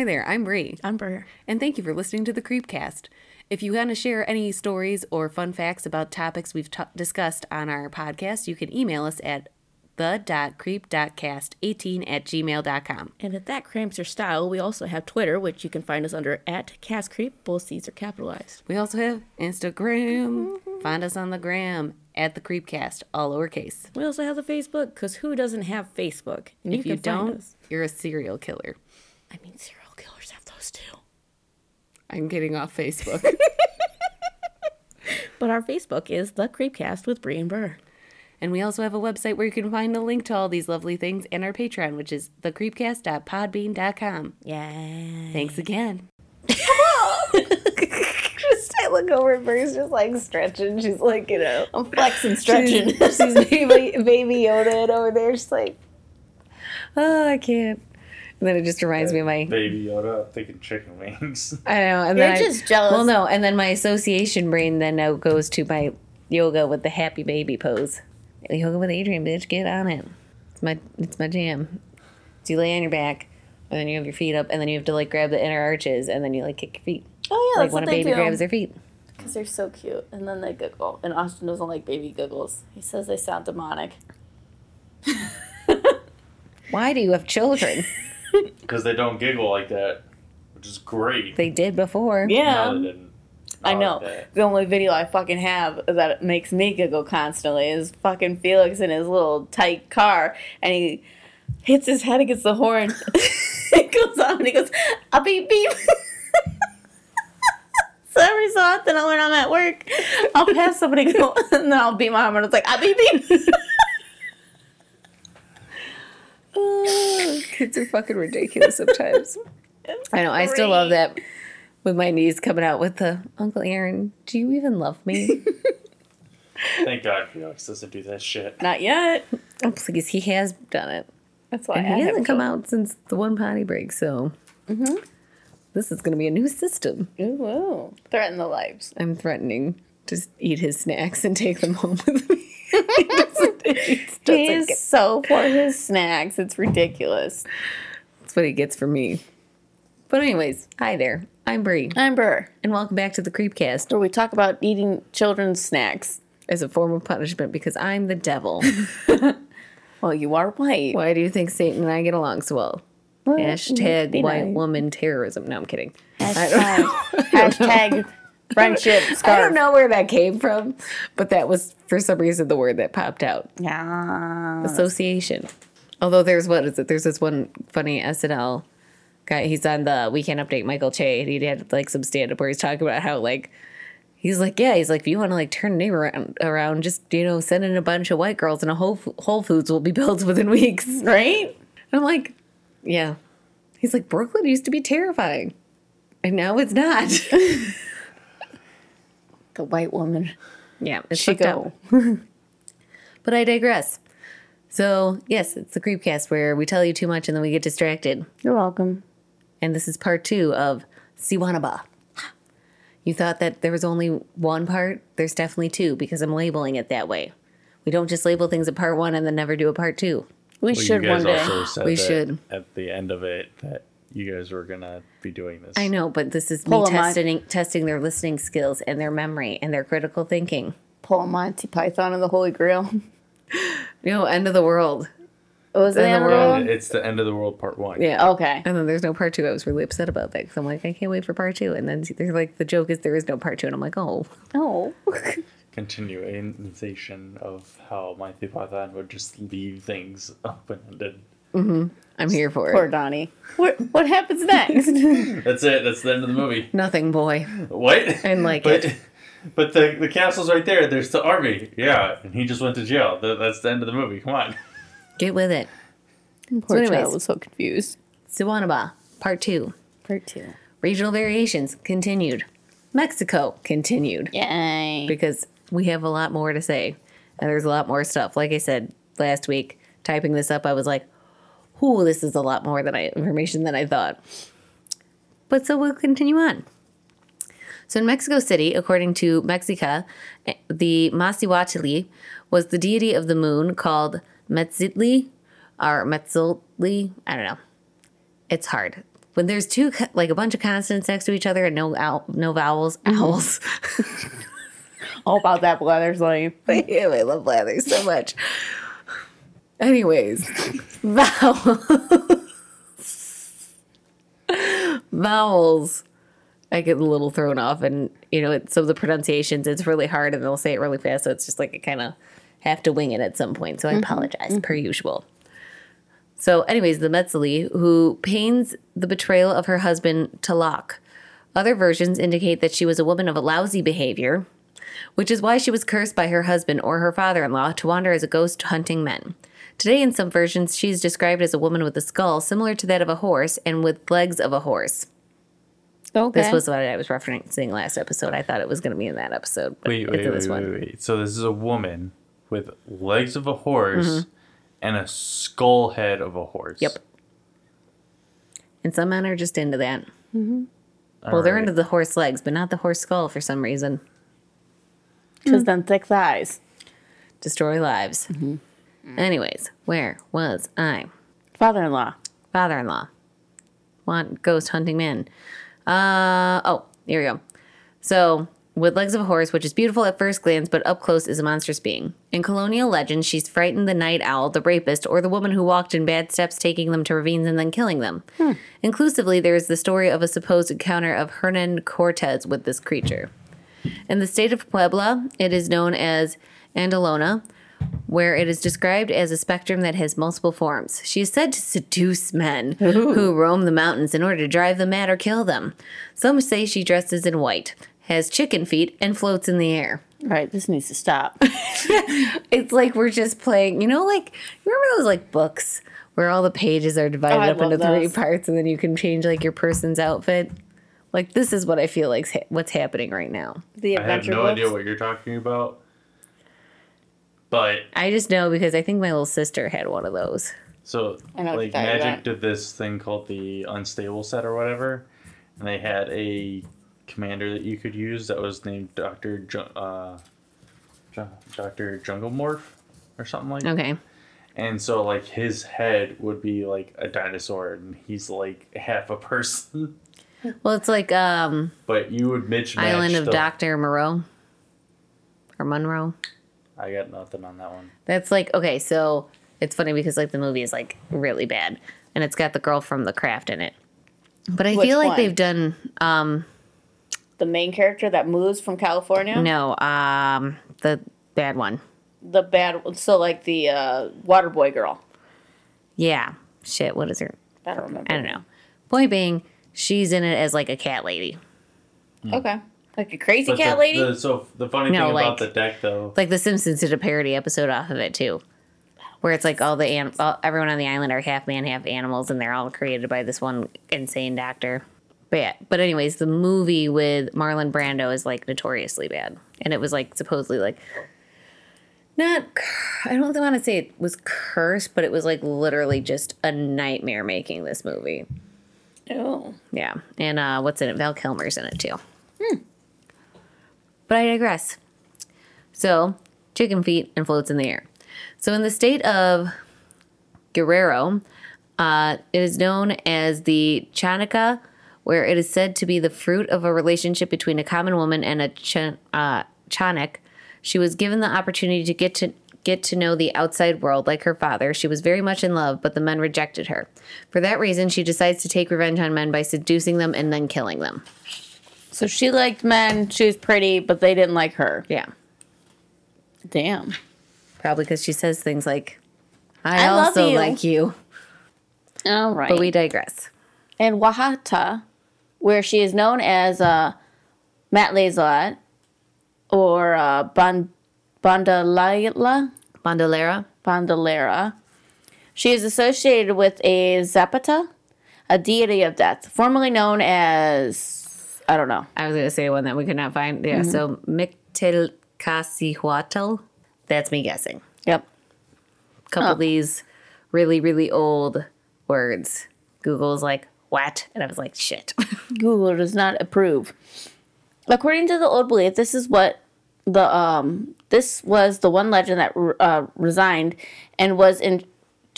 Hi there, I'm Bri. I'm Ber. And thank you for listening to the Creepcast. If you want to share any stories or fun facts about topics we've t- discussed on our podcast, you can email us at the.creep.cast18 at gmail.com. And if that cramps your style, we also have Twitter, which you can find us under at CastCreep. Both C's are capitalized. We also have Instagram. Find us on the gram at the Creepcast, all lowercase. We also have the Facebook, because who doesn't have Facebook? And If you, find don't, you're a serial killer. I mean, serial killers have those too. I'm getting off Facebook. But our Facebook is the Creepcast with Bri and Ber. and we also have a website where you can find a link to all these lovely things and our Patreon, which is thecreepcast.podbean.com. Yeah. Thanks again. Just I look over and Ber's just like stretching. She's like, you know, I'm flexing, stretching. she's, she's baby, baby Yoda over there. She's like, Oh, I can't. And then it just reminds me of my. Baby Yoda, I'm thinking chicken wings. I know. And You're then I- just jealous. Well, no, and then my association brain then now goes to my yoga with the happy baby pose. Yoga with Adriene, bitch, get on it. It's my it's my jam. So you lay on your back, and then you have your feet up, and then you have to like grab the inner arches, and then you like kick your feet, oh yeah, like that's when what a they baby do. grabs their feet. Because they're so cute, and then they giggle. And Austin doesn't like baby giggles. He says they sound demonic. Why do you have children? Because they don't giggle like that, which is great. they did before. Yeah, No, they didn't. I know. like. The only video I fucking have that makes me giggle constantly is fucking Felix in his little tight car, and he hits his head against the horn. it goes on, and he goes, "A beep beep." so every so often, when I'm at work, I'll have somebody go, and then I'll beat my arm, and it's like, "A beep beep." Oh, kids are fucking ridiculous sometimes. I know. I still love that with my niece coming out with the Uncle Aaron. Do you even love me? Thank God Felix doesn't do that shit. Not yet. oh, please, he has done it, That's why and I he hasn't come out since the one potty break. So mm-hmm. this is going to be a new system. Ooh, ooh. Threaten the lives. I'm threatening to eat his snacks and take them home with me. He doesn't- he is get- so for his snacks. It's ridiculous. That's what he gets for me. But anyways, hi there. I'm Bri, I'm Ber. and welcome back to the Creepcast where we talk about eating children's snacks. as a form of punishment because I'm the devil. Well, you are white. Why do you think Satan and I get along so well? Hashtag white nice. woman terrorism. No, I'm kidding. Hashtag, hashtag friendship scarf. I don't know where that came from, but that was for some reason the word that popped out. Yeah. Association. Although there's what is it? There's this one funny SNL guy. He's on the Weekend Update. Michael Che. And he had like some stand up where he's talking about how like he's like yeah he's like if you want to like turn a neighbor around, around just you know send in a bunch of white girls and a whole Whole Foods will be built within weeks. And Right? I'm like yeah. He's like Brooklyn used to be terrifying, and now it's not. The white woman. yeah, it's She fucked up. go. But I digress. So, yes, it's the Creepcast where we tell you too much and then we get distracted. You're welcome. And this is part two of Sihuanaba. You thought that there was only one part? There's definitely two because I'm labeling it that way. We don't just label things at part one and then never do a part two. We Well, should you guys one day. also said We that should. at the end of it that you guys were gonna be doing this. I know, but this is Pull me a Mon- testing testing their listening skills and their memory and their critical thinking. Pull a Monty Python and the Holy Grail. You know, end of the world. Was the the end of world. world? It's the end of the world part one. Yeah. Okay. And then there's no part two. I was really upset about that because I'm like, I can't wait for part two. And then they're like, the joke is there is no part two. And I'm like, oh, Oh. Continuation of how Monty Python would just leave things open ended. Mm-hmm. I'm here for it. Poor it. Donnie. What, what happens next? That's it. That's the end of the movie. Nothing, boy. What? And like but, it. But the the castle's right there. There's the army. Yeah, and he just went to jail. Th- That's the end of the movie. Come on. Get with it. Poor anyways. child was so confused. Sihuanaba, part two. Part two. Regional variations continued. Mexico continued. Yay. Because we have a lot more to say. And there's a lot more stuff. Like I said last week, typing this up, I was like, "Ooh, this is a lot more than I information than I thought." But so we'll continue on. So in Mexico City, according to Mexica, eh, the Masihuatli was the deity of the moon called Metzitli or Metziltli. I don't know. It's hard. when there's two like a bunch of consonants next to each other and no owl, no vowels, owls. All about that Blather's lane. yeah, I love Blather so much. Anyways, vowels. vowels. I get a little thrown off, and you know, it, some of the pronunciations, it's really hard, and they'll say it really fast, so it's just like I kind of have to wing it at some point. So I mm-hmm, apologize, mm-hmm. per usual. So, anyways, the Metzli, who pains the betrayal of her husband Talak. Other versions indicate that she was a woman of a lousy behavior, which is why she was cursed by her husband or her father in law to wander as a ghost hunting men. Today, in some versions, she is described as a woman with a skull similar to that of a horse and with legs of a horse. Okay. This was what I was referencing last episode. I thought it was going to be in that episode. But Wait, wait, wait, this wait, one. wait. So this is a woman with legs of a horse Mm-hmm. and a skull head of a horse. Yep. And some men are just into that. Mm-hmm. All Well, they're into the horse legs, but not the horse skull for some reason. Because hmm. then thick thighs. Destroy lives. Mm-hmm. Anyways, where was I? Father-in-law. father-in-law. Want ghost hunting man. Uh oh here we go. So with legs of a horse which is beautiful at first glance but up close is a monstrous being. In colonial legends she's frightened the night owl the rapist or the woman who walked in bad steps taking them to ravines and then killing them. Inclusively there is the story of a supposed encounter of hernan cortez with this creature. In the state of puebla it is known as andalona where it is described as a spectrum that has multiple forms. She is said to seduce men who roam the mountains in order to drive them mad or kill them. Some say she dresses in white, has chicken feet, and floats in the air. Right, this needs to stop. It's like we're just playing, you know, like, you remember those like books where all the pages are divided Oh, up into love three parts and then you can change like your person's outfit? Like, this is what I feel like what's happening right now. The I have no books. idea what you're talking about. But I just know because I think my little sister had one of those. so I know like Magic did this thing called the unstable set or whatever, and they had a commander that you could use that was named Doctor Ju- uh, Ju- Doctor Jumblemorph or something like. Okay. And so like his head would be like a dinosaur, and he's like half a person. Well, it's like um But you would mismatch Island of the- Dr. Moreau or Monroe. I got nothing on that one. That's like okay, so it's funny because like the movie is like really bad and it's got the girl from The Craft in it. But I Which feel like one? they've done um The main character that moves from California. no, um the bad one. The bad. One so like the uh, water boy girl. Yeah. Shit, what is her? I don't remember. I don't know. Point being, she's in it as like a cat lady. Okay. Like a crazy But cat the, lady. the- so the funny No, thing like- about the deck though, Like The Simpsons did a parody episode off of it too. Where it's like all the an- all, everyone on the island are half man, half animals, and they're all created by this one insane doctor. But yeah, but anyways, the movie with Marlon Brando is like notoriously bad, and it was like supposedly like not. I don't want to say it was cursed, but it was like literally just a nightmare making this movie. oh. Yeah, and uh, what's in it? Val Kilmer's in it too. But I digress. So, chicken feet and floats in the air. So, in the state of Guerrero, uh, it is known as the Chanica, where it is said to be the fruit of a relationship between a common woman and a ch- uh, Chanak. She was given the opportunity to get to get to know the outside world like her father. She was very much in love, but the men rejected her. For that reason, she decides to take revenge on men by seducing them and then killing them. So she liked men. She was pretty, but they didn't like her. Yeah. Damn. Probably because she says things like, I, I also you." like you. All right. But we digress. and Oaxaca, where she is known as uh, Matt Lazelot or uh, Bandolera. Bandolera. She is associated with a Zapata, a deity of death, formerly known as I don't know. I was going to say one that we could not find. Yeah. So Mictilcasihuatl. That's me guessing. Yep. A couple of these really, really old words. Google's like, what? And I was like, shit. Google does not approve. According to the old belief, this is what the um this was the one legend that uh, resigned and was in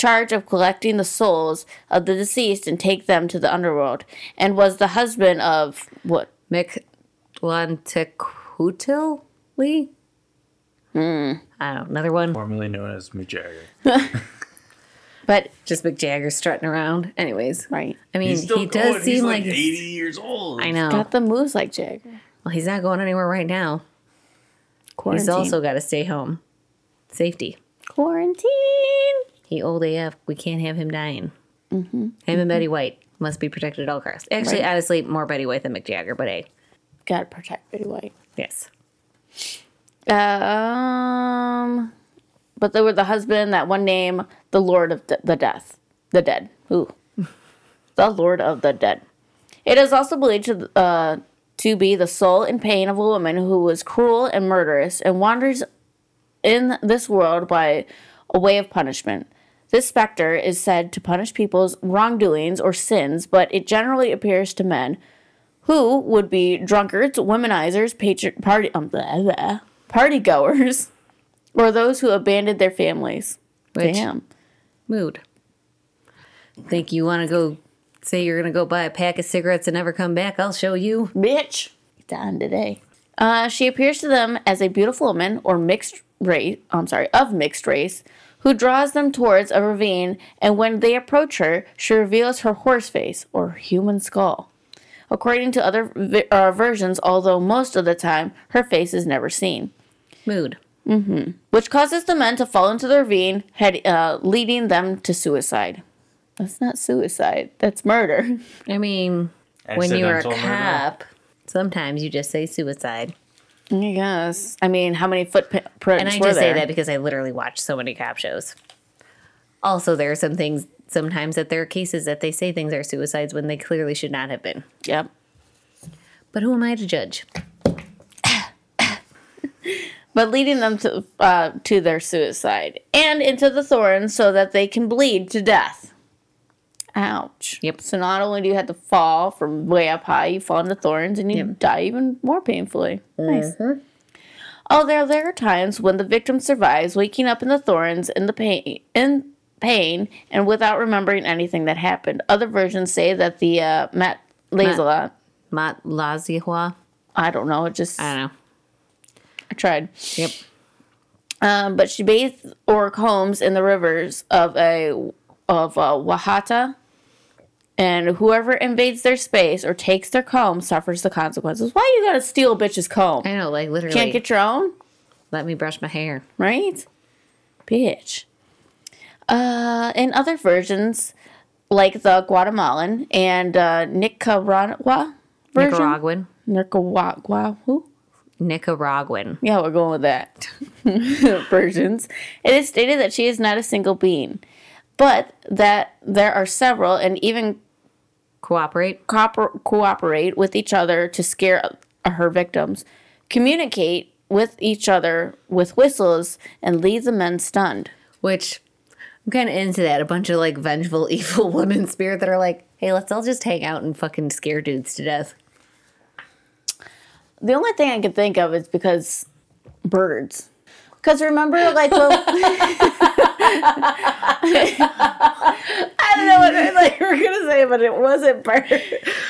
charge of collecting the souls of the deceased and take them to the underworld, and was the husband of what? Mictlantecuhtli? Hmm. I don't know. Another one. Formerly known as Mick Jagger. But Just Mick Jagger strutting around. Anyways. right, I mean, He's still he does going. seem He's like, like he's- 80 years old. I know. got the moves like Jagger. Well, he's not going anywhere right now. Quarantine. He's also got to stay home. Safety. quarantine. He old AF. We can't have him dying. Mm-hmm. Him and Betty White must be protected at all costs. Actually, Right. honestly, more Betty White than Mick Jagger, but hey, Gotta protect Betty White. yes. Um, but there were the husband that one name, the Lord of the, the Death, the Dead. Ooh, the Lord of the Dead. It is also believed to uh to be the soul in pain of a woman who was cruel and murderous and wanders in this world by a way of punishment. This specter is said to punish people's wrongdoings or sins, but it generally appears to men who would be drunkards, womanizers, patri- party um, party goers, or those who abandoned their families. Which- Damn. Mood. Think you want to go say you're going to go buy a pack of cigarettes and never come back? I'll show you. Bitch. Done today. Uh, she appears to them as a beautiful woman or mixed race, I'm sorry, of mixed race, who draws them towards a ravine, and when they approach her, she reveals her horse face or human skull. According to other vi- uh, versions, although most of the time her face is never seen. Mood. which causes the men to fall into the ravine, head, uh, leading them to suicide. That's not suicide. That's murder. I mean, when you're a Accidental murder. cop, sometimes you just say suicide. I guess. I mean, how many footprints were there? And I just say that because I literally watch so many cop shows. Also, there are some things sometimes that there are cases that they say things are suicides when they clearly should not have been. Yep. But who am I to judge? But leading them to uh, to their suicide and into the thorns so that they can bleed to death. Ouch. Yep. So not only do you have to fall from way up high, you fall into thorns and you Yep. die even more painfully. Nice. Oh, there there are times when the victim survives, waking up in the thorns in the pain in pain and without remembering anything that happened. Other versions say that the uh, Matt Lazela, Mat Lazihua? I don't know, it just I don't know. I tried. Yep. Um, but she bathes or combs in the rivers of a of uh, Wahata, and whoever invades their space or takes their comb suffers the consequences. Why you gotta steal a bitch's comb? I know, like literally. Can't get your own, let me brush my hair. right? Bitch. Uh, in other versions, like the Guatemalan and uh, Nicaragua version, Nicaraguan. Nicaragua, who? Nicaraguan. Yeah, we're going with that. Versions. It is stated that she is not a single being, but that there are several and even Cooperate. cooper- cooperate with each other to scare her victims, communicate with each other with whistles, and leave the men stunned. Which I'm kind of into that. A bunch of like vengeful, evil women spirit that are like, hey, let's all just hang out and fucking scare dudes to death. The only thing I can think of is because birds. Because remember, like, well, I don't know what I like were gonna say, but it wasn't bird.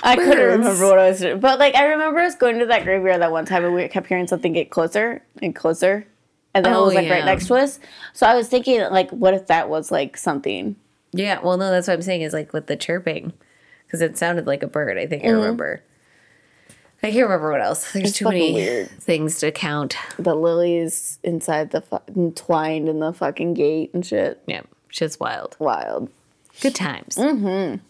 I couldn't remember what I was doing. But like I remember us going to that graveyard that one time and we kept hearing something get closer and closer. And then Oh, it was like yeah. right next to us. So I was thinking like what if that was like something? Yeah, well, no, that's what I'm saying is like with the chirping, because it sounded like a bird. I think I mm-hmm. remember. I can't remember what else. There's It's too many weird. things to count. The lilies inside the fu- entwined in the fucking gate and shit. Yeah, shit's wild. Wild. Good times. Mm-hmm.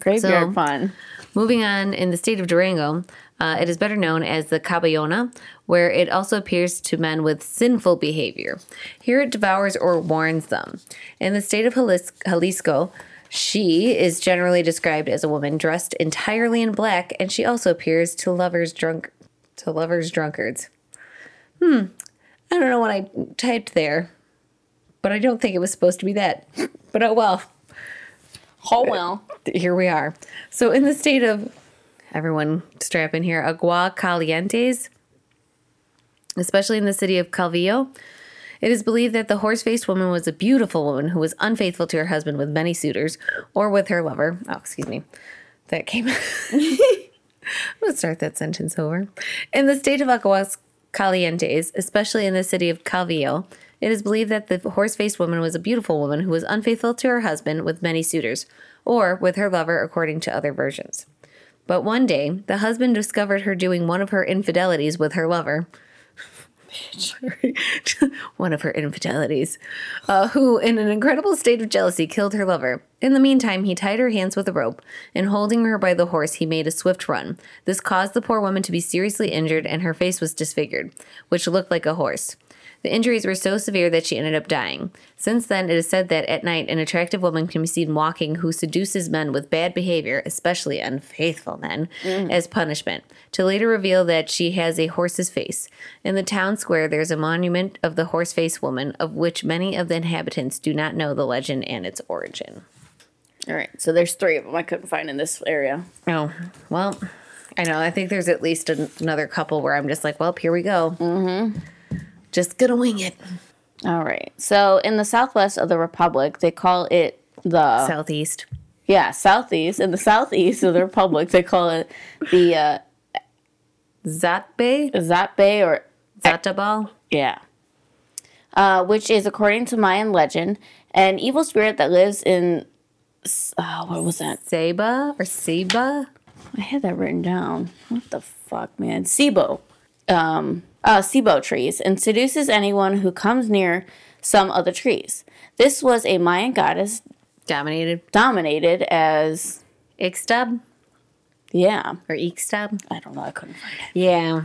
Graveyard So- fun. Moving on, in the state of Durango, uh, it is better known as the Caballona, where it also appears to men with sinful behavior. Here it devours or warns them. In the state of Jalis- Jalisco, she is generally described as a woman dressed entirely in black, and she also appears to lovers drunk to lovers drunkards. Hmm. I don't know what I typed there, but I don't think it was supposed to be that. But oh well Oh well. here we are. So in the state of everyone strap in here, Agua Calientes, especially in the city of Calvillo, It is believed that the horse faced woman was a beautiful woman who was unfaithful to her husband with many suitors or with her lover. Oh, excuse me. That came. I'm going to start that sentence over. In the state of Aguas Calientes, especially in the city of Calvillo, it is believed that the horse faced woman was a beautiful woman who was unfaithful to her husband with many suitors or with her lover, according to other versions. But one day, the husband discovered her doing one of her infidelities with her lover. Sorry. one of her infidelities, uh, who, in an incredible state of jealousy, killed her lover. In the meantime, he tied her hands with a rope, and holding her by the horse, he made a swift run. This caused the poor woman to be seriously injured, and her face was disfigured, which looked like a horse. The injuries were so severe that she ended up dying. Since then, it is said that at night, an attractive woman can be seen walking who seduces men with bad behavior, especially unfaithful men, as punishment, to later reveal that she has a horse's face. In the town square, there's a monument of the horse faced woman, of which many of the inhabitants do not know the legend and its origin. All right, so there's three of them I couldn't find in this area. Oh, well, I know. I think there's at least an- another couple where I'm just like, well, here we go. Mm-hmm. Just gonna wing it. All right, so in the southwest of the republic, they call it the Southeast. yeah southeast. In the southeast of the republic, they call it the uh, Zatbe? Zatbe or Zatabal? Yeah. Uh, which is, according to Mayan legend, an evil spirit that lives in. Uh, what was that? Seba or Seba? I had that written down. What the fuck, man? Sibo. Um, uh, Sibo trees and seduces anyone who comes near some of the trees. This was a Mayan goddess Dominated. dominated as. Ixtab Yeah. or Ixtab? I don't know. I couldn't find it. Yeah.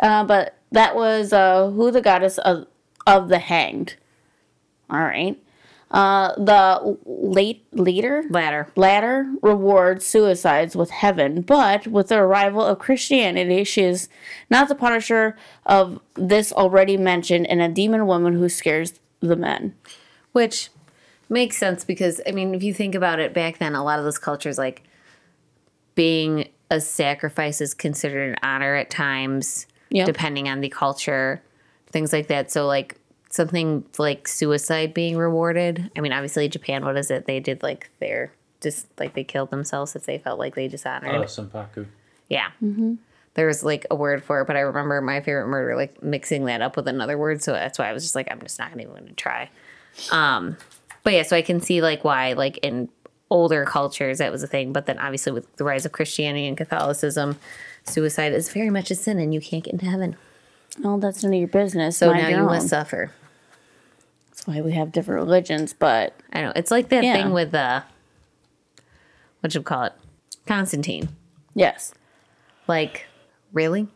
Uh, but that was uh, who the goddess of, of the hanged. All right. Uh, the late leader Ladder. ladder rewards suicides with heaven, but with the arrival of Christianity, she is not the punisher of this already mentioned and a demon woman who scares the men. Which makes sense because, I mean, if you think about it back then, a lot of those cultures, like being a sacrifice is considered an honor at times, Yep. depending on the culture, things like that. So, like, something like suicide being rewarded. I mean, obviously, Japan, what is it? They did like their just like they killed themselves if they felt like they dishonored. Oh, Senpaku. Yeah. There was like a word for it, but I remember my favorite murder like mixing that up with another word. So that's why I was just like, I'm just not even going to try. Um, but yeah, so I can see like why like in older cultures that was a thing, but then obviously with the rise of Christianity and Catholicism, suicide is very much a sin, and you can't get into heaven. Oh, that's none of your business. So Mind now your you own. must suffer. That's why we have different religions, but I know it's like that Yeah. thing with uh, what you call it, Constantine. yes. Like, really?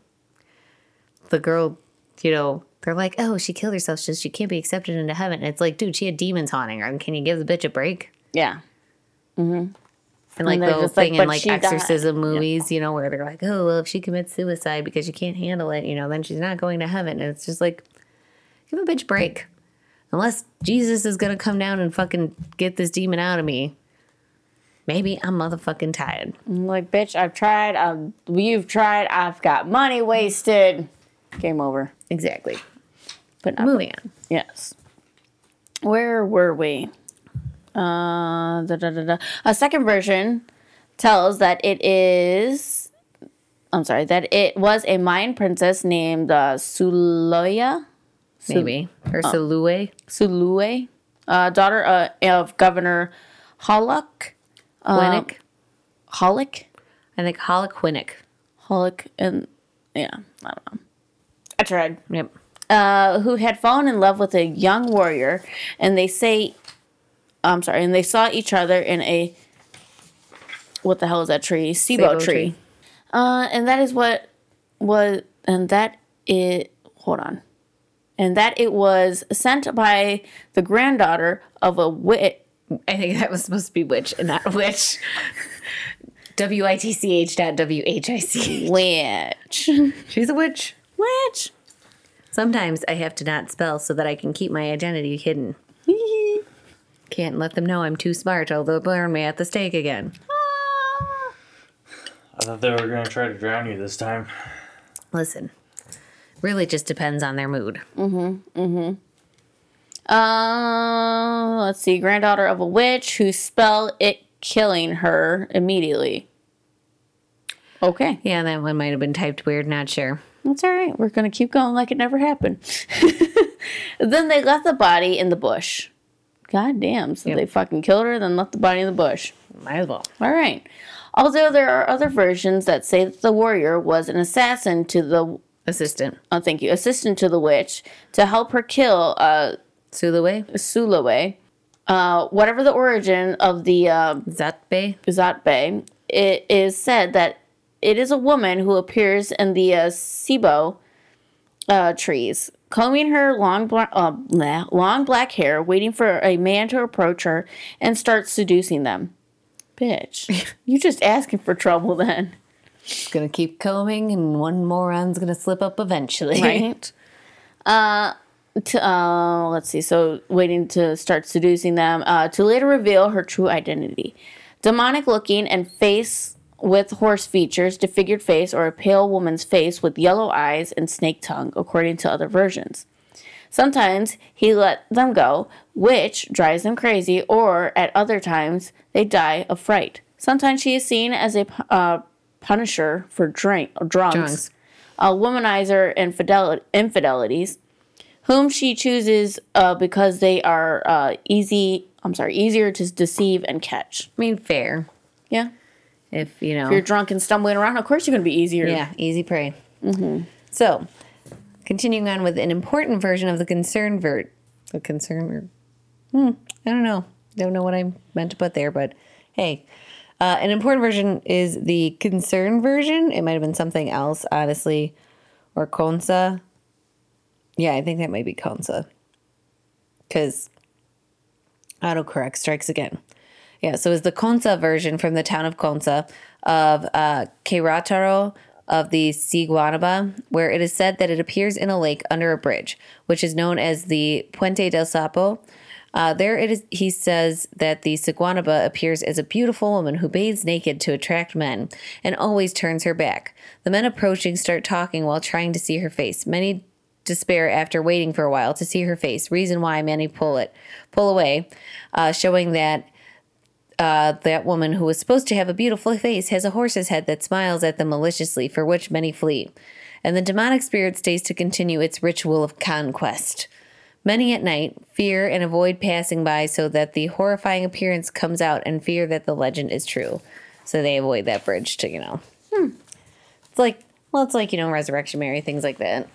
The girl, you know, they're like, oh, she killed herself, so she can't be accepted into heaven. And it's like, dude, she had demons haunting her. And can you give the bitch a break? Yeah. And like they're the whole just like, thing in like she died." exorcism movies, you know, where they're like, oh, well, if she commits suicide because she can't handle it, you know, then she's not going to heaven. And it's just like, give a bitch break. Unless Jesus is going to come down and fucking get this demon out of me. Maybe I'm motherfucking tired. I'm like, bitch, I've tried. Um, you've tried. I've got money wasted. Game over. Exactly. But Moving on. Yes. Where were we? Uh, da, da, da, da. A second version tells that it is. I'm sorry, that it was a Mayan princess named uh, Suloya. Maybe. Or Oh. Salue. Sulue, uh, daughter uh, of Governor Hollock. Winnick. Hollick? I think Hollick Winnick. Hollick, and yeah, I don't know. I tried. Yep. uh, who had fallen in love with a young warrior, and they say, I'm sorry, and they saw each other in a what the hell is that tree? Sibo, tree. tree. Uh, and that is what was, and that it. Hold on, and that it was sent by the granddaughter of a wit. I think that was supposed to be witch and not witch. W I T C H dot W H I C. Witch. She's a witch. Witch. Sometimes I have to not spell so that I can keep my identity hidden. Can't let them know I'm too smart, or they'll burn me at the stake again. I thought they were gonna try to drown you this time. Listen, really just depends on their mood. Mm-hmm. Mm-hmm. Uh, let's see. Granddaughter of a witch who spell it killing her immediately. Okay. Yeah, that one might have been typed weird, not sure. That's all right. We're going to keep going like it never happened. then they left the body in the bush. God damn. So Yep. they fucking killed her, then left the body in the bush. Might as well. All right. Although there are other versions that say that the warrior was an assassin to the, Assistant. oh, thank you, assistant to the witch to help her kill uh, Sulaway. Sulawe. Uh, whatever the origin of the uh, Zatbe. Zatbe, it is said that it is a woman who appears in the uh, Sibo uh, trees, combing her long, uh, long black hair, waiting for a man to approach her and start seducing them. Bitch, you just asking for trouble then, She's Gonna keep combing, and one moron's gonna slip up eventually. right? uh, to, uh, let's see. So waiting to start seducing them uh, to later reveal her true identity, demonic looking and face with horse features, disfigured face, or a pale woman's face with yellow eyes and snake tongue, according to other versions. Sometimes he let them go, which drives them crazy, or at other times they die of fright. Sometimes she is seen as a uh, punisher for drink drunks, Drunks. a womanizer and fidel- infidelities, whom she chooses uh, because they are uh, easy. I'm sorry, easier to deceive and catch. I mean, fair. Yeah, If you know. if you're drunk and stumbling around, of course you're going to be easier. Yeah, easy prey. So, continuing on with an important version of the concern ver the concern ver- hmm, I don't know. Don't know what I meant to put there, but hey. Uh, an important version is the concern version. It might have been something else, honestly. Or Konsa. Yeah, I think that might be Konsa. Because autocorrect strikes again. Yeah, so it's the Konsa version from the town of Konsa of uh, of the Siguanaba, where it is said that it appears in a lake under a bridge, which is known as the Puente del Sapo. Uh, there it is. He says that the Siguanaba appears as a beautiful woman who bathes naked to attract men and always turns her back. The men approaching start talking while trying to see her face. Many despair after waiting for a while to see her face. Reason why many pull it, pull away, uh, showing that uh, that woman who was supposed to have a beautiful face has a horse's head that smiles at them maliciously, for which many flee. And the demonic spirit stays to continue its ritual of conquest. Many at night fear and avoid passing by so that the horrifying appearance comes out and fear that the legend is true. So they avoid that bridge to, you know. Hmm. It's like, well, it's like, you know, Resurrection Mary, things like that.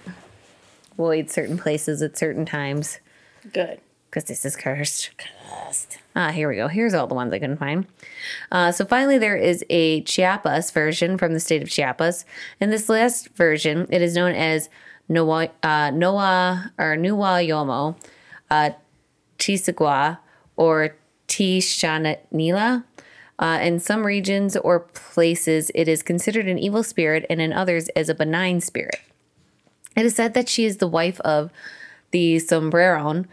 Avoid certain places at certain times Good. Because this is cursed. Ah, here we go. Here's all the ones I couldn't find. Uh, so finally, there is a Chiapas version from the state of Chiapas. In this last version, it is known as Noa, uh, Noa or Nuwa Yomo, uh, Tisagua, or Tishanila. Uh, in some regions or places, it is considered an evil spirit, and in others, as a benign spirit. It is said that she is the wife of the sombreron.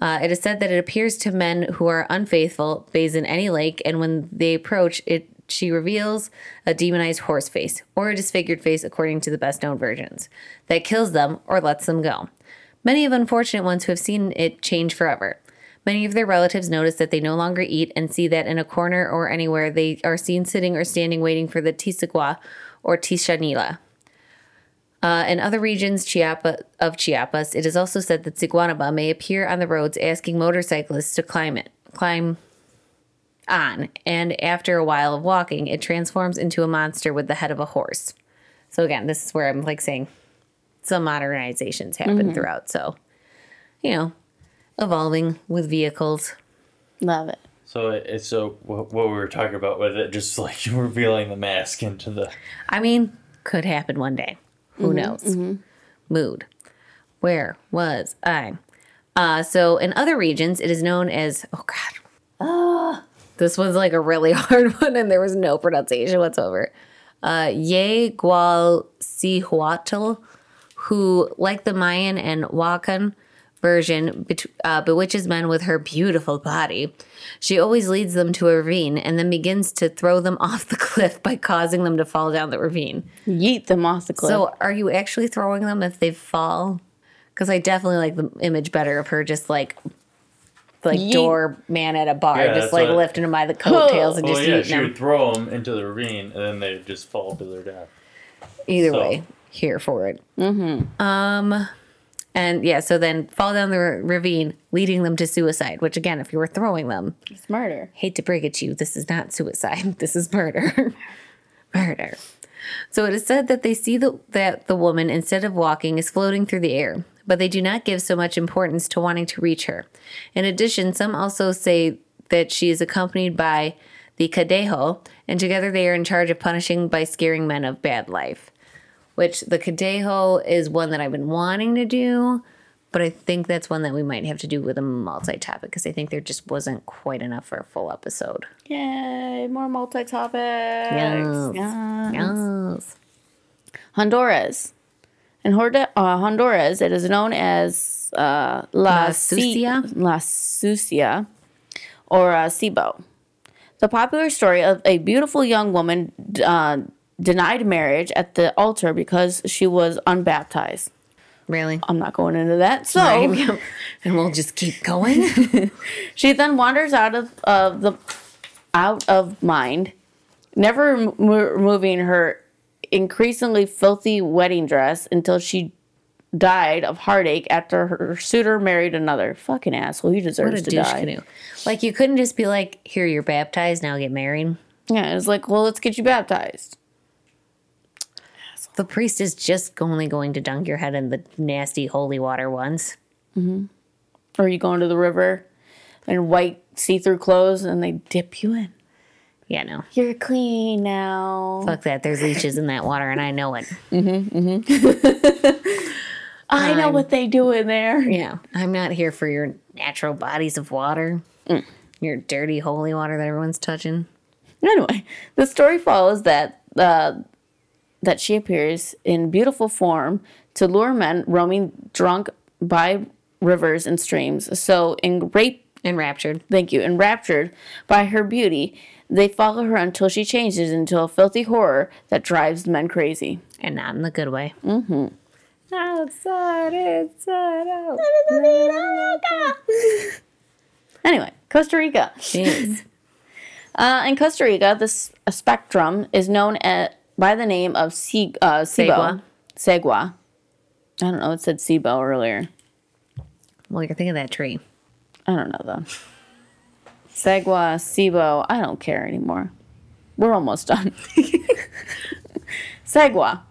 Uh, it is said that it appears to men who are unfaithful, bathes in any lake, and when they approach it, she reveals a demonized horse face or a disfigured face, according to the best known versions, that kills them or lets them go. Many of unfortunate ones who have seen it change forever. Many of their relatives notice that they no longer eat and see that in a corner or anywhere they are seen sitting or standing waiting for the tisagua or tishanila. Uh, in other regions Chiapa, of Chiapas, it is also said that Siguanaba may appear on the roads asking motorcyclists to climb it, climb on, and after a while of walking, it transforms into a monster with the head of a horse. So again, this is where I'm like saying some modernizations happen throughout. So, you know, evolving with vehicles. Love it. So it's so what what we were talking about with it, just like revealing the mask into the. I mean, could happen one day. Who knows? Mood. Where was I? Uh, so in other regions, it is known as oh god. Ah, this was like a really hard one, and there was no pronunciation whatsoever. Uh, Ye Gual Sihuatl, who, like the Mayan and Wakan version, bet- uh, bewitches men with her beautiful body. She always leads them to a ravine and then begins to throw them off the cliff by causing them to fall down the ravine. Yeet them off the cliff. So, are you actually throwing them if they fall? Because I definitely like the image better of her just like like Yeet. doorman at a bar, Yeah, just like what- lifting them by the coattails and Oh just yeah, eating she them. would throw them into the ravine, and then they just fall to their death. Either So- way, here for it. Mm-hmm. Um, and yeah, so then fall down the ra- ravine, leading them to suicide. Which again, if you were throwing them, It's murder. hate to break it to you, this is not suicide. This is murder. murder. So it is said that they see the, that the woman, instead of walking, is floating through the air, but they do not give so much importance to wanting to reach her. In addition, some also say that she is accompanied by the Cadejo, and together they are in charge of punishing by scaring men of bad life. Which the Cadejo is one that I've been wanting to do, but I think that's one that we might have to do with a multi topic because I think there just wasn't quite enough for a full episode. Yay, more multi topics. Yes. Yes. Honduras. In Horda- uh, Honduras, it is known as uh, La, La Sucia? La Sucia or uh, Cibo. The popular story of a beautiful young woman uh, denied marriage at the altar because she was unbaptized. Really? I'm not going into that. So Right. and we'll just keep going. she then wanders out of, of the out of mind, never remo- removing her increasingly filthy wedding dress until she died of heartache after her suitor married another. Fucking asshole. He deserves to die. canoe. Like you couldn't just be like, here you're baptized, now get married. Yeah, it's like, well, let's get you baptized. The priest is just only going to dunk your head in the nasty holy water once. Mm-hmm. Or you go into the river in white see-through clothes and they dip you in. Yeah, no. You're clean now. Fuck that. There's leeches in that water and I know it. Mm-hmm, mm-hmm. I know I'm- what they do in there. Yeah. I'm not here for your natural bodies of water. Mm. Your dirty holy water that everyone's touching. Anyway, the story follows that uh, that she appears in beautiful form to lure men roaming drunk by rivers and streams. So, in rape, Enraptured. thank you, enraptured by her beauty, they follow her until she changes into a filthy horror that drives men crazy. And not in the good way. Mm-hmm. Outside, inside out. anyway, Costa Rica. Jeez. Uh, in Costa Rica, this spectrum is known at, by the name of C, uh, Cibo. Segua. I don't know. It said Cibo earlier. well, you're thinking of that tree. I don't know though. Segua, Cibo. I don't care anymore. We're almost done. Segua.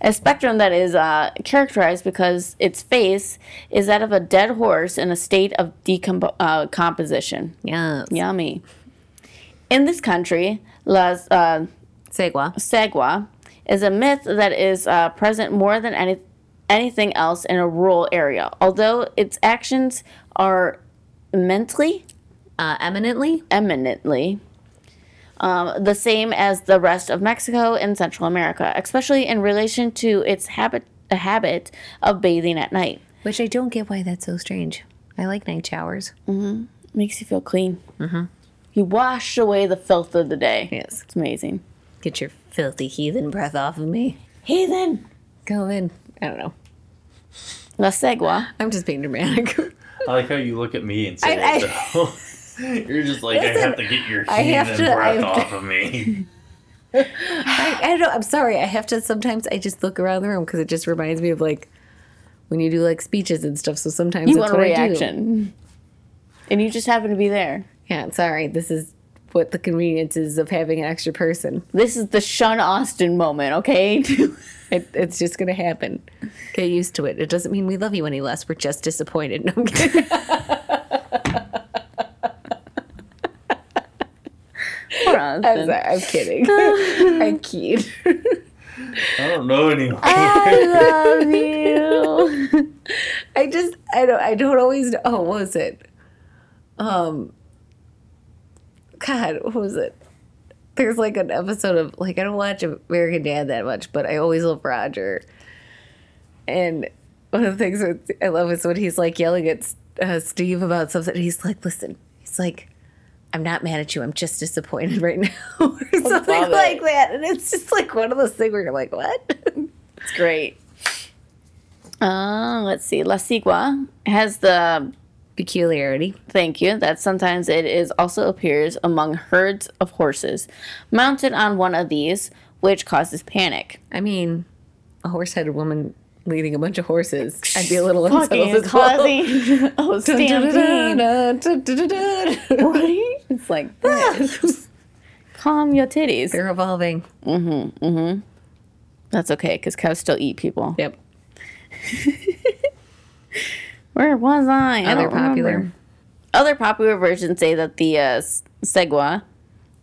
A spectrum that is uh, characterized because its face is that of a dead horse in a state of decomposition. Uh. Yes. Yummy. In this country, Las uh, Segua. Segua is a myth that is uh, present more than any, anything else in a rural area, although its actions are mentally, Uh, eminently. eminently um, the same as the rest of Mexico and Central America, especially in relation to its habit, a habit of bathing at night. Which I don't get why that's so strange. I like night showers. Mhm makes you feel clean. Mm-hmm. You wash away the filth of the day. Yes. It's amazing. Get your filthy heathen breath off of me. Heathen. Go in. I don't know. La Segua. I'm just being dramatic. I like how you look at me and say I- it. though. You're just like, I have to get your I have heathen to- I breath have to- off of me. I, I don't know. I'm sorry. I have to sometimes I just look around the room because it just reminds me of like when you do like speeches and stuff. So sometimes You that's want a what I do. reaction. And you just happen to be there. Yeah, sorry. This is what the convenience is of having an extra person. This is the Sean Austin moment, okay? It, it's just gonna happen. Get used to it. It doesn't mean we love you any less. We're just disappointed. No, I'm kidding. I'm, Austin. sorry. I'm kidding. I'm kid. I don't know anymore. I love you. I just I don't I don't always know. Oh, what was it? Um. God, what was it? There's like an episode of like I don't watch American Dad that much, but I always love Roger. And one of the things that I love is when he's like yelling at uh, Steve about something. He's like, "Listen," he's like, "I'm not mad at you. I'm just disappointed right now," or something like it. that. And it's just like one of those things where you're like, "What?" It's great. Uh, let's see. La Sigua has the Peculiarity. Thank you. That sometimes it is also appears among herds of horses, mounted on one of these, which causes panic. I mean, a horse-headed woman leading a bunch of horses. I'd be a little unsettled as well. oh stampede. Right? It's like that. Calm your titties. They're evolving. Mm-hmm. Mm-hmm. That's okay, because cows still eat people. Yep. Where was I? I Other don't remember. popular. Other popular versions say that the uh, Segua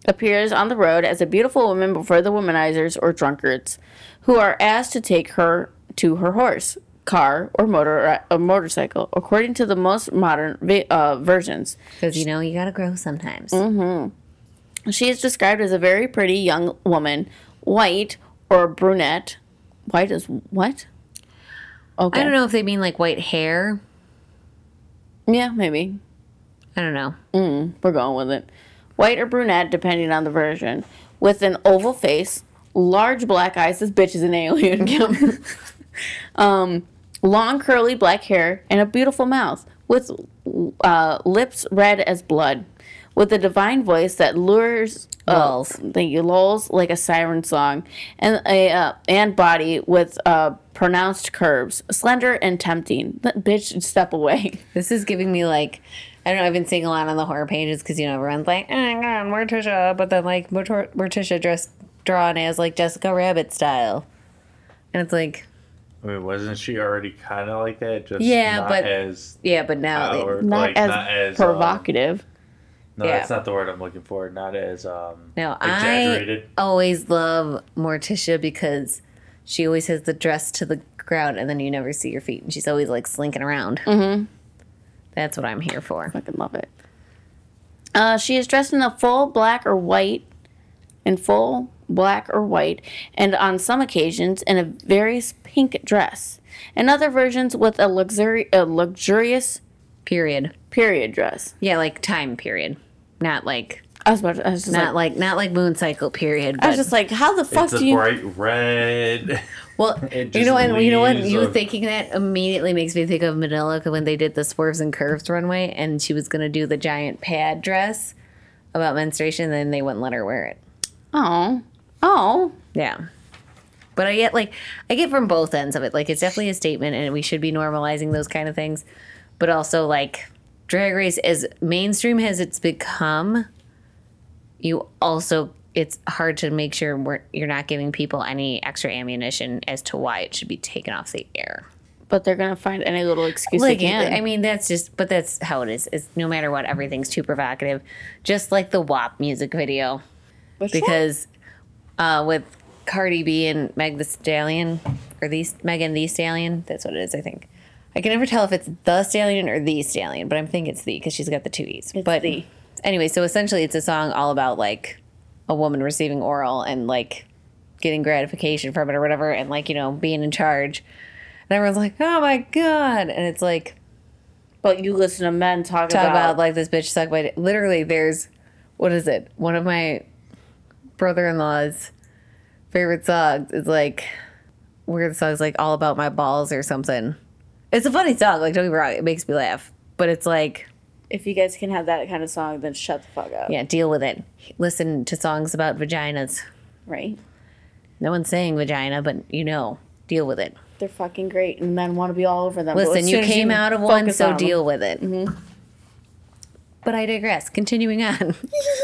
appears on the road as a beautiful woman before the womanizers or drunkards, who are asked to take her to her horse, car, or motor or motorcycle, according to the most modern vi- uh, versions. Because you know you gotta grow sometimes. Mm-hmm. She is described as a very pretty young woman, white or brunette. White is what? Okay. I don't know if they mean like white hair. Yeah, maybe. I don't know. We're going with it. White or brunette, depending on the version, with an oval face, large black eyes. This bitch is an alien. um, long curly black hair and a beautiful mouth with uh, lips red as blood, with a divine voice that lures. Uh, Lulls. Thank you, lulls like a siren song, and a uh, and body with uh, pronounced curves, slender and tempting. That bitch, step away. This is giving me like, I don't know. I've been seeing a lot on the horror pages because you know everyone's like, "Oh my god, Morticia," but then like Mortor- Morticia dressed drawn as like Jessica Rabbit style, and it's like, Wait, wasn't she already kind of like that? Just Yeah, not but- as yeah, but now they- or, Not like, as not as um, provocative. no, Yeah. that's not the word I'm looking for. Not as um no, exaggerated. I always love Morticia because she always has the dress to the ground, and then you never see your feet, and she's always like slinking around. Mm-hmm. That's what I'm here for. I fucking love it. Uh, she is dressed in a full black or white, in full black or white, and on some occasions in a various pink dress. In other versions, with a luxuri- a luxurious Period. period dress. Yeah, like time period, not like I was about to, I was just not like, like not like moon cycle period. I was just like, how the fuck It's a do you? bright red. Well, you know just what? You know what? You a- thinking that immediately makes me think of Manila when they did the swerves and curves runway, and she was gonna do the giant pad dress about menstruation, and then they wouldn't let her wear it. Oh, oh, Yeah, but I get like I get from both ends of it. Like it's definitely a statement, and we should be normalizing those kind of things. But also like Drag Race, as mainstream as it's become, you also it's hard to make sure we're, you're not giving people any extra ammunition as to why it should be taken off the air. but they're gonna find any little excuse Like, again. I mean, that's just, but that's how it is. Is no matter what, everything's too provocative. Just like the WAP music video, Which because uh, with Cardi B and Meg the Stallion, or these Megan the Stallion, that's what it is. I think. I can never tell if it's the Stallion or the Stallion, but I'm thinking it's the because she's got the two e's. but the. Anyway, so essentially, it's a song all about like a woman receiving oral and like getting gratification from it or whatever, and like you know being in charge. And everyone's like, "Oh my god!" And it's like but you listen to men talk, talk about, about like this bitch suck my. Literally, there's what is it? One of my brother-in-law's favorite songs is like where the song's like all about my balls or something. It's a funny song. Like don't get me wrong, it makes me laugh, but it's like if you guys can have that kind of song, then shut the fuck up. yeah, deal with it. Listen to songs about vaginas. Right? No one's saying vagina, but you know, deal with it. They're fucking great, and men want to be all over them. Listen, you came out of one, so on deal with it. Mm-hmm. But I digress. Continuing on.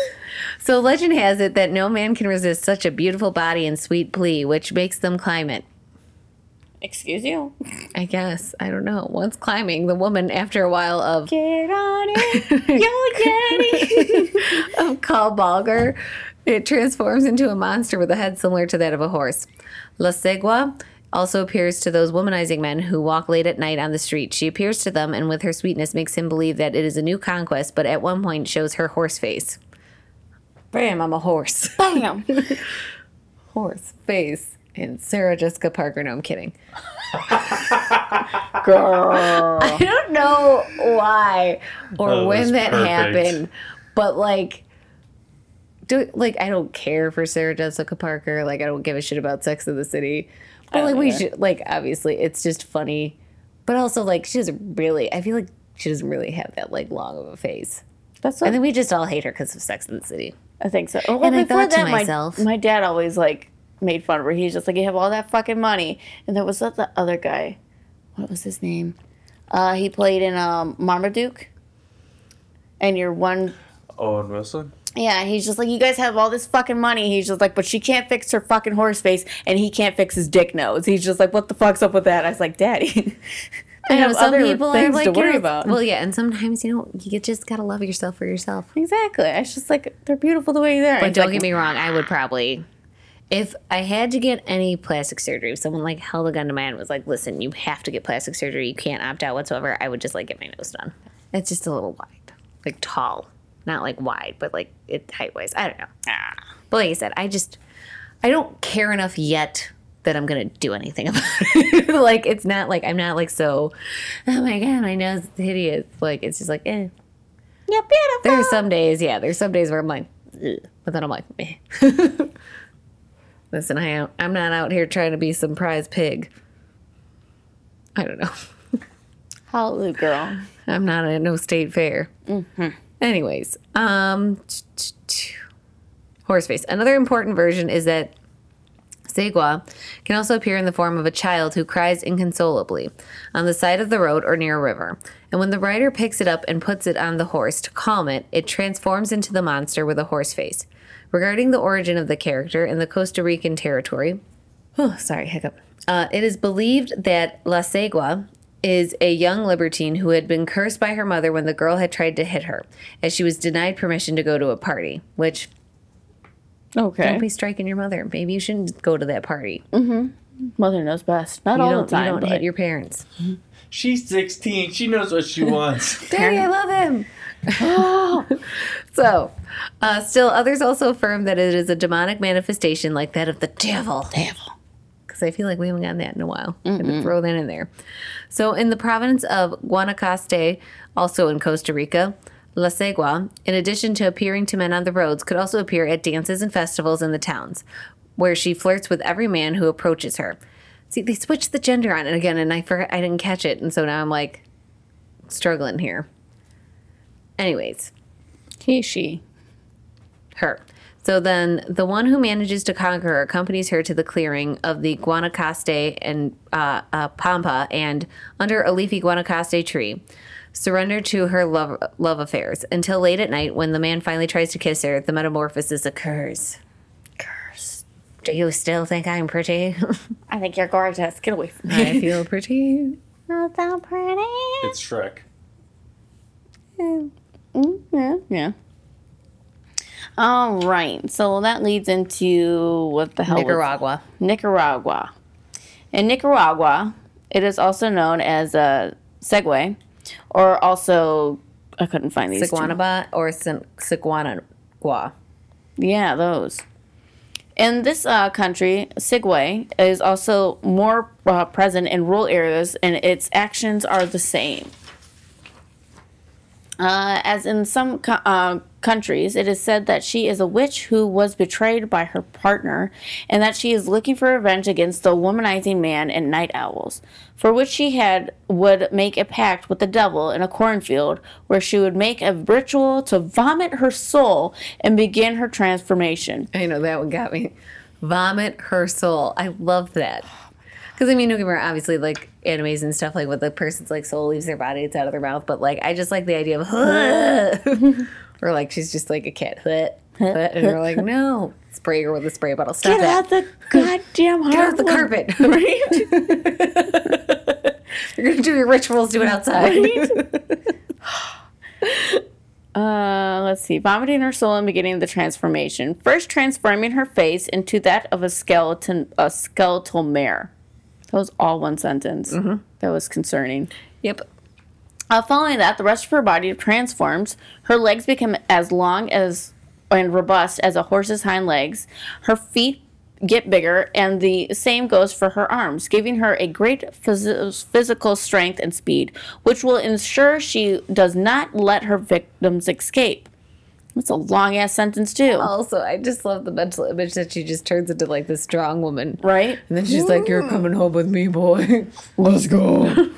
so legend has it that no man can resist such a beautiful body and sweet plea, which makes them climb it. Excuse you. I guess. I don't know. Once climbing, the woman, after a while of, Get on it, yo, Jenny. of cabalgar, it transforms into a monster with a head similar to that of a horse. La Segua also appears to those womanizing men who walk late at night on the street. She appears to them and with her sweetness makes him believe that it is a new conquest, but at one point shows her horse face. Bam, I'm a horse. Bam. horse face. And Sarah Jessica Parker. No, I'm kidding. Girl. I don't know why or oh, That when was that perfect. happened, but like, do like I don't care for Sarah Jessica Parker. Like I don't give a shit about Sex in the City. But don't like we should like obviously it's just funny, but also like she's really I feel like She doesn't really have that like long of a face. That's what And then we just all hate her because of Sex in the City. I think so. Oh, well, And I before thought to that, myself- my, my dad always like made fun of her. He's just like, you have all that fucking money. And there was that the other guy. What was his name? Uh, he played in um, Marmaduke. And you're one. Owen Wilson. Yeah, he's just like, you guys have all this fucking money. He's just like, but she can't fix her fucking horse face, and he can't fix his dick nose. He's just like, what the fuck's up with that? I was like, Daddy. I I know have some other people are things like to worry about. Well, yeah, and sometimes you know you just gotta love yourself for yourself. exactly. It's just like they're beautiful the way they're. But don't get me wrong, I would probably, if I had to get any plastic surgery, if someone like held a gun to my head and was like, "Listen, you have to get plastic surgery. You can't opt out whatsoever," I would just like get my nose done. It's just a little wide, like tall, not like wide, but like it height wise. I don't know. But like I said, I just I don't care enough yet that I'm gonna do anything about it. like it's not like I'm not like so. Oh my god, my nose is hideous. Like it's just like eh. You're beautiful. There's some days, yeah. There's some days where I'm like, Ugh. but then I'm like, meh. Listen, I I'm not out here trying to be some prize pig. I don't know. Hallelujah, girl. I'm not at no state fair. Anyways, um, horseface. Another important version is that Segua can also appear in the form of a child who cries inconsolably on the side of the road or near a river. And when the rider picks it up and puts it on the horse to calm it, it transforms into the monster with a horse face. Regarding the origin of the character in the Costa Rican territory, oh, sorry, hiccup. Uh, it is believed that La Segua is a young libertine who had been cursed by her mother when the girl had tried to hit her, as she was denied permission to go to a party. Which Okay. don't be striking your mother. Maybe you shouldn't go to that party. Mother knows best. Not You all don't, the time. you don't but hit your parents. She's 16. She knows what she wants. Daddy, I love him. so, uh, still, others also affirm that it is a demonic manifestation like that of the devil. Devil. Because I feel like we haven't gotten that in a while. To throw that in there. So, in the province of Guanacaste, also in Costa Rica, La Segua, in addition to appearing to men on the roads, could also appear at dances and festivals in the towns, where she flirts with every man who approaches her. See, they switched the gender on it again, and I forgot I didn't catch it, and so now I'm like struggling here. Anyways, he, she. her. So then the one who manages to conquer her accompanies her to the clearing of the Guanacaste and uh, uh, Pampa and under a leafy Guanacaste tree, surrender to her love, love affairs until late at night when the man finally tries to kiss her, the metamorphosis occurs. Curse. Do you still think I'm pretty? I think you're gorgeous. Get away from me. I feel pretty. Not so pretty. It's Shrek. Yeah, yeah. All right. So that leads into what the hell? Nicaragua. Nicaragua. In Nicaragua, it is also known as a Segua, or also I couldn't find these. two. Siguanaba or Siguanagua. Yeah, those. In this uh, country, Segua is also more uh, present in rural areas, and its actions are the same. Uh, as in some co- uh, countries, it is said that she is a witch who was betrayed by her partner, and that she is looking for revenge against the womanizing man and night owls, for which she had would make a pact with the devil in a cornfield, where she would make a ritual to vomit her soul and begin her transformation. I know that one got me. Vomit her soul. I love that. Because I mean, don't get me wrong, obviously, like animes and stuff, like when the person's like soul leaves their body, it's out of their mouth. But like, I just like the idea of, or like she's just like a cat, hoot and you're like, no, spray her with a spray bottle. Stop Get that. out the goddamn Get off the carpet. You're gonna do your rituals. Do it outside. Uh, let's see. Vomiting her soul and beginning the transformation. First, transforming her face into that of a skeleton, a skeletal mare. That was all one sentence. That was concerning. yep. Uh, following that, the rest of her body transforms. Her legs become as long as and robust as a horse's hind legs. Her feet get bigger, and the same goes for her arms, giving her a great phys- physical strength and speed, which will ensure she does not let her victims escape. That's a long ass sentence, too. Also, I just love the mental image that she just turns into like this strong woman. Right? And then she's like, You're coming home with me, boy. Let's go.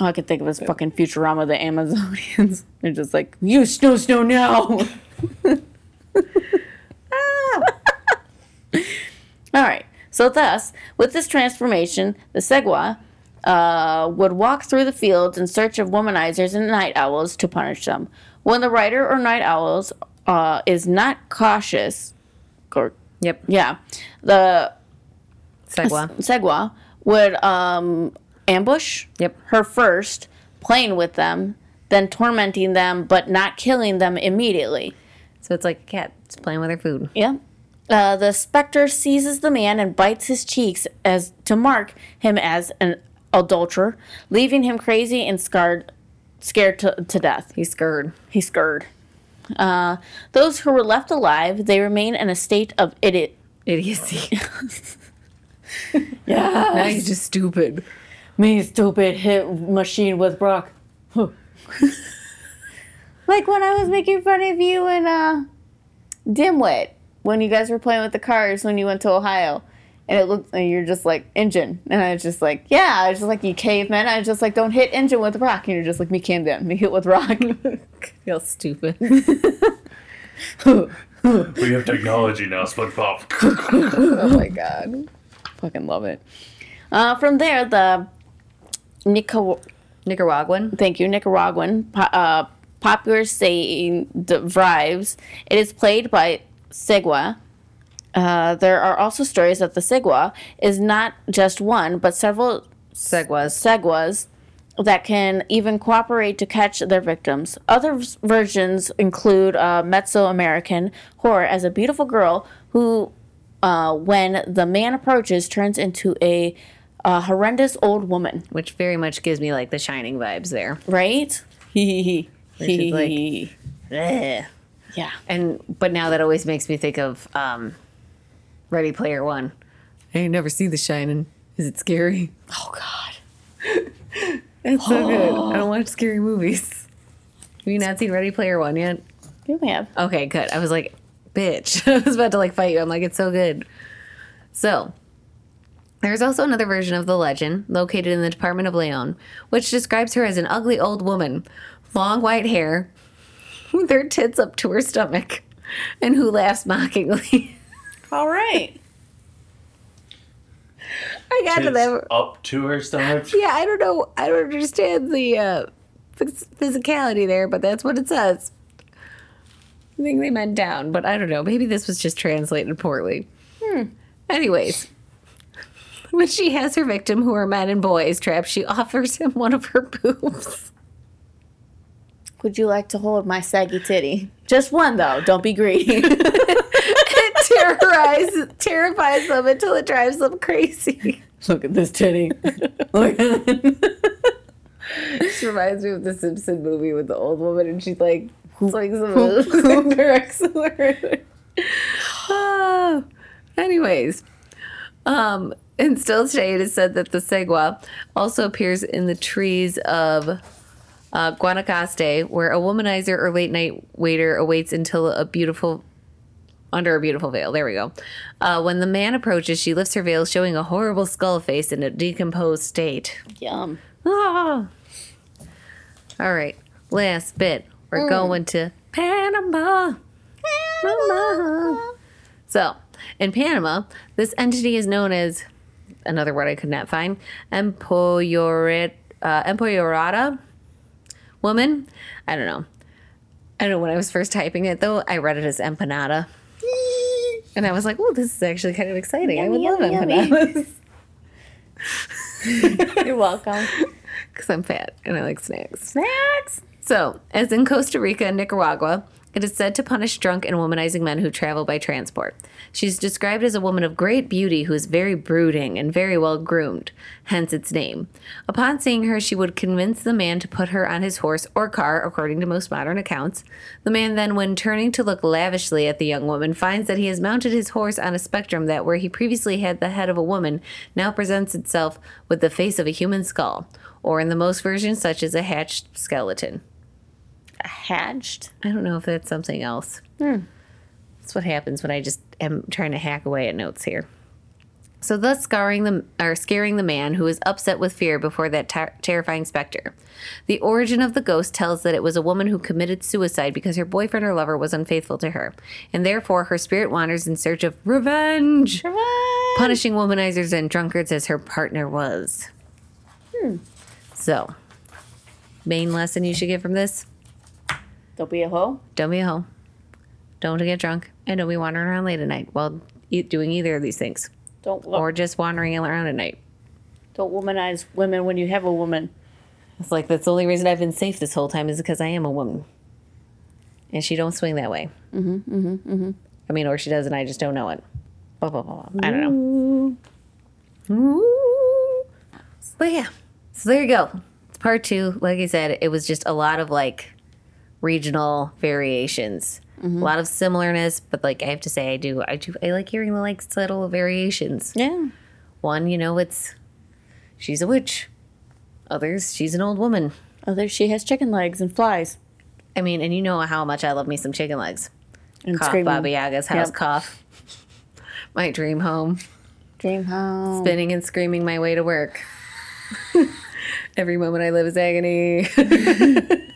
All I could think of is fucking Futurama, the Amazonians. They're just like, you snow, snow now. All right. So thus, with this transformation, the Segua uh, would walk through the fields in search of womanizers and night owls to punish them. When the rider or night owls uh, is not cautious, or Yep. yeah, the Segua. Segua would um, ambush Yep. her first, playing with them, then tormenting them, but not killing them immediately. So it's like a cat. It's playing with her food. Yeah. Uh, the specter seizes the man and bites his cheeks as to mark him as an adulterer, leaving him crazy and scarred, scared to, to death. He's scared. He's scared. Uh, those who were left alive, they remain in a state of idiot. Idiocy. Yeah. now he's just stupid. Me, stupid hit machine with Brock. Huh. like when I was making fun of you and uh, Dimwit when you guys were playing with the cars when you went to Ohio. And it looked, and you're just like, engine. And I was just like, yeah. I was just like, you caveman. I was just like, don't hit engine with rock. And you're just like, me calm down. Me hit with rock. Feel stupid. We have technology now, SpongeBob. oh my god. Fucking love it. Uh, from there, the Nicar- Nicaraguan. thank you, Nicaraguan po- uh, popular saying derives. It is played by Segua. Uh, there are also stories that the Segua is not just one, but several Seguas. Seguas that can even cooperate to catch their victims. Other v- versions include uh, Mesoamerican horror as a beautiful girl who, uh, when the man approaches, turns into a, uh horrendous old woman. Which very much gives me like the shining vibes there. Right? Hee like- Ugh. yeah. And but now that always makes me think of um Ready Player One. I ain't never see the shining. Is it scary? Oh God. It's so good. I don't watch scary movies. Have you not seen Ready Player One yet? You have. Okay, good. I was like, bitch. I was about to like fight you. I'm like, it's so good. So, there's also another version of the legend located in the Department of Leon, which describes her as an ugly old woman, long white hair, with her tits up to her stomach, and who laughs mockingly. All right. I got to Tits that. up to her stomach. Yeah, I don't know. I don't understand the uh, physicality there, but that's what it says. I think they meant down, but I don't know. Maybe this was just translated poorly. Hmm. Anyways, when she has her victim, who are men and boys, trapped, she offers him one of her boobs. Would you like to hold my saggy titty? Just one though. Don't be greedy. It terrorizes, terrifies them until it drives them crazy. Look at this titty. Look at it. This reminds me of the Simpson movie with the old woman, and she like swings the moves and directs her. Ah, anyways, um, and still today it is said that the segua also appears in the trees of uh, Guanacaste, where a womanizer or late night waiter awaits until a beautiful under a beautiful veil. There we go. Uh, when the man approaches, she lifts her veil, showing a horrible skull face in a decomposed state. Yum. Ah. All right, last bit. We're going to Panama. Panama. So, in Panama, this entity is known as another word I could not find, empoyorat, uh, empoyorata woman. I don't know. I don't know. When I was first typing it, though, I read it as empanada. And I was like, oh, this is actually kind of exciting. I would love yummy, yummy. empanadas. You're welcome. Because I'm fat and I like snacks. Snacks. So, as in Costa Rica and Nicaragua, it is said to punish drunk and womanizing men who travel by transport. She's described as a woman of great beauty who is very brooding and very well groomed, hence its name. Upon seeing her, she would convince the man to put her on his horse or car, according to most modern accounts. The man then, when turning to look lavishly at the young woman, finds that he has mounted his horse on a spectrum that, where he previously had the head of a woman, now presents itself with the face of a human skull, or in the most versions, such as a hatched skeleton. Hatched. I don't know if that's something else. That's what happens when I just am trying to hack away at notes here. so thus scaring the or scaring the man who is upset with fear before that ter- terrifying specter. The origin of the ghost tells that it was a woman who committed suicide because her boyfriend or lover was unfaithful to her, and therefore her spirit wanders in search of revenge, punishing womanizers and drunkards as her partner was. Hmm. So, main lesson you should get from this: Don't be a hoe. don't be a hoe, don't get drunk, and don't be wandering around late at night while e- doing either of these things, Don't or just wandering around at night. don't womanize women when you have a woman. It's like that's the only reason I've been safe this whole time is because I am a woman, and she don't swing that way. Mm-hmm. Mm-hmm. Mm-hmm. I mean, or she does, and I just don't know it. Blah, blah, blah, blah. I don't know. Ooh. But yeah, so there you go. It's part two. Like I said, it was just a lot of like regional variations. A lot of similarness, but like I have to say, I do, I do, I like hearing the like subtle variations. Yeah. One, you know, it's she's a witch. Others, she's an old woman. Other she has chicken legs and flies. I mean, and you know how much I love me some chicken legs. And Cough, screaming. Baba Yaga's house, Yep. cough. My dream home, Dream home. spinning and screaming my way to work. Every moment I live is agony.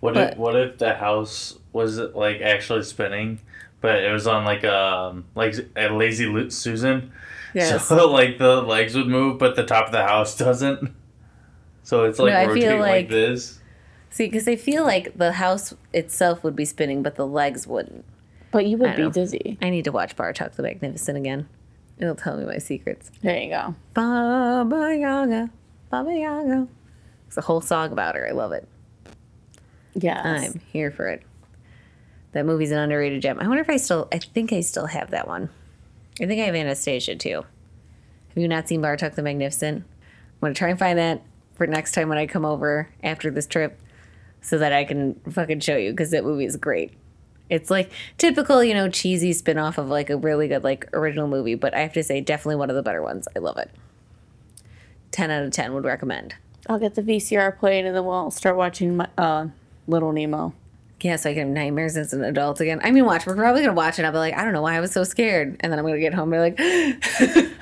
What But- if what if the house was like actually spinning, but it was on like um like a lazy Lu- Susan? yes. So like the legs would move, but the top of the house doesn't. So it's like No, I feel rotating like, like- this. See, because I feel like the house itself would be spinning, but the legs wouldn't. But you would I be know. dizzy. I need to watch Bar Bartok the Magnificent again. It'll tell me my secrets. There you go. Baba Yaga, Baba Yaga. It's a whole song about her. I love it. Yes. I'm here for it. That movie's an underrated gem. I wonder if I still. I think I still have that one. I think I have Anastasia too. Have you not seen Bartok the Magnificent? I'm gonna try and find that for next time when I come over after this trip, so that I can fucking show you because that movie is great. It's like typical, you know, cheesy spin off of like a really good like original movie, but I have to say, definitely one of the better ones. I love it. Ten out of ten would recommend. I'll get the VCR playing and then we'll start watching my, uh, Little Nemo. Yeah, so I can have nightmares as an adult again. I mean, watch. We're probably gonna watch it. and I'll be like, I don't know why I was so scared, and then I'm gonna get home and be like,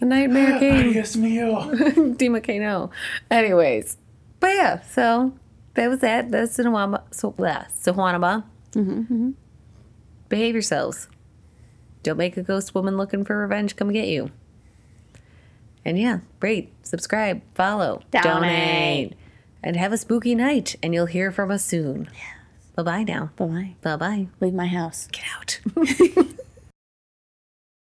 the nightmare came. Yes, mio. Dima Kano. Anyways, but yeah, so that was that. That's Sihuanaba. So, blah, Sihuanaba. Mm-hmm, Behave yourselves. Don't make a ghost woman looking for revenge come get you. And yeah, rate, subscribe, follow, Donate. And have a spooky night. And you'll hear from us soon. Yes. Bye bye now. Bye bye. Bye bye. Leave my house. Get out.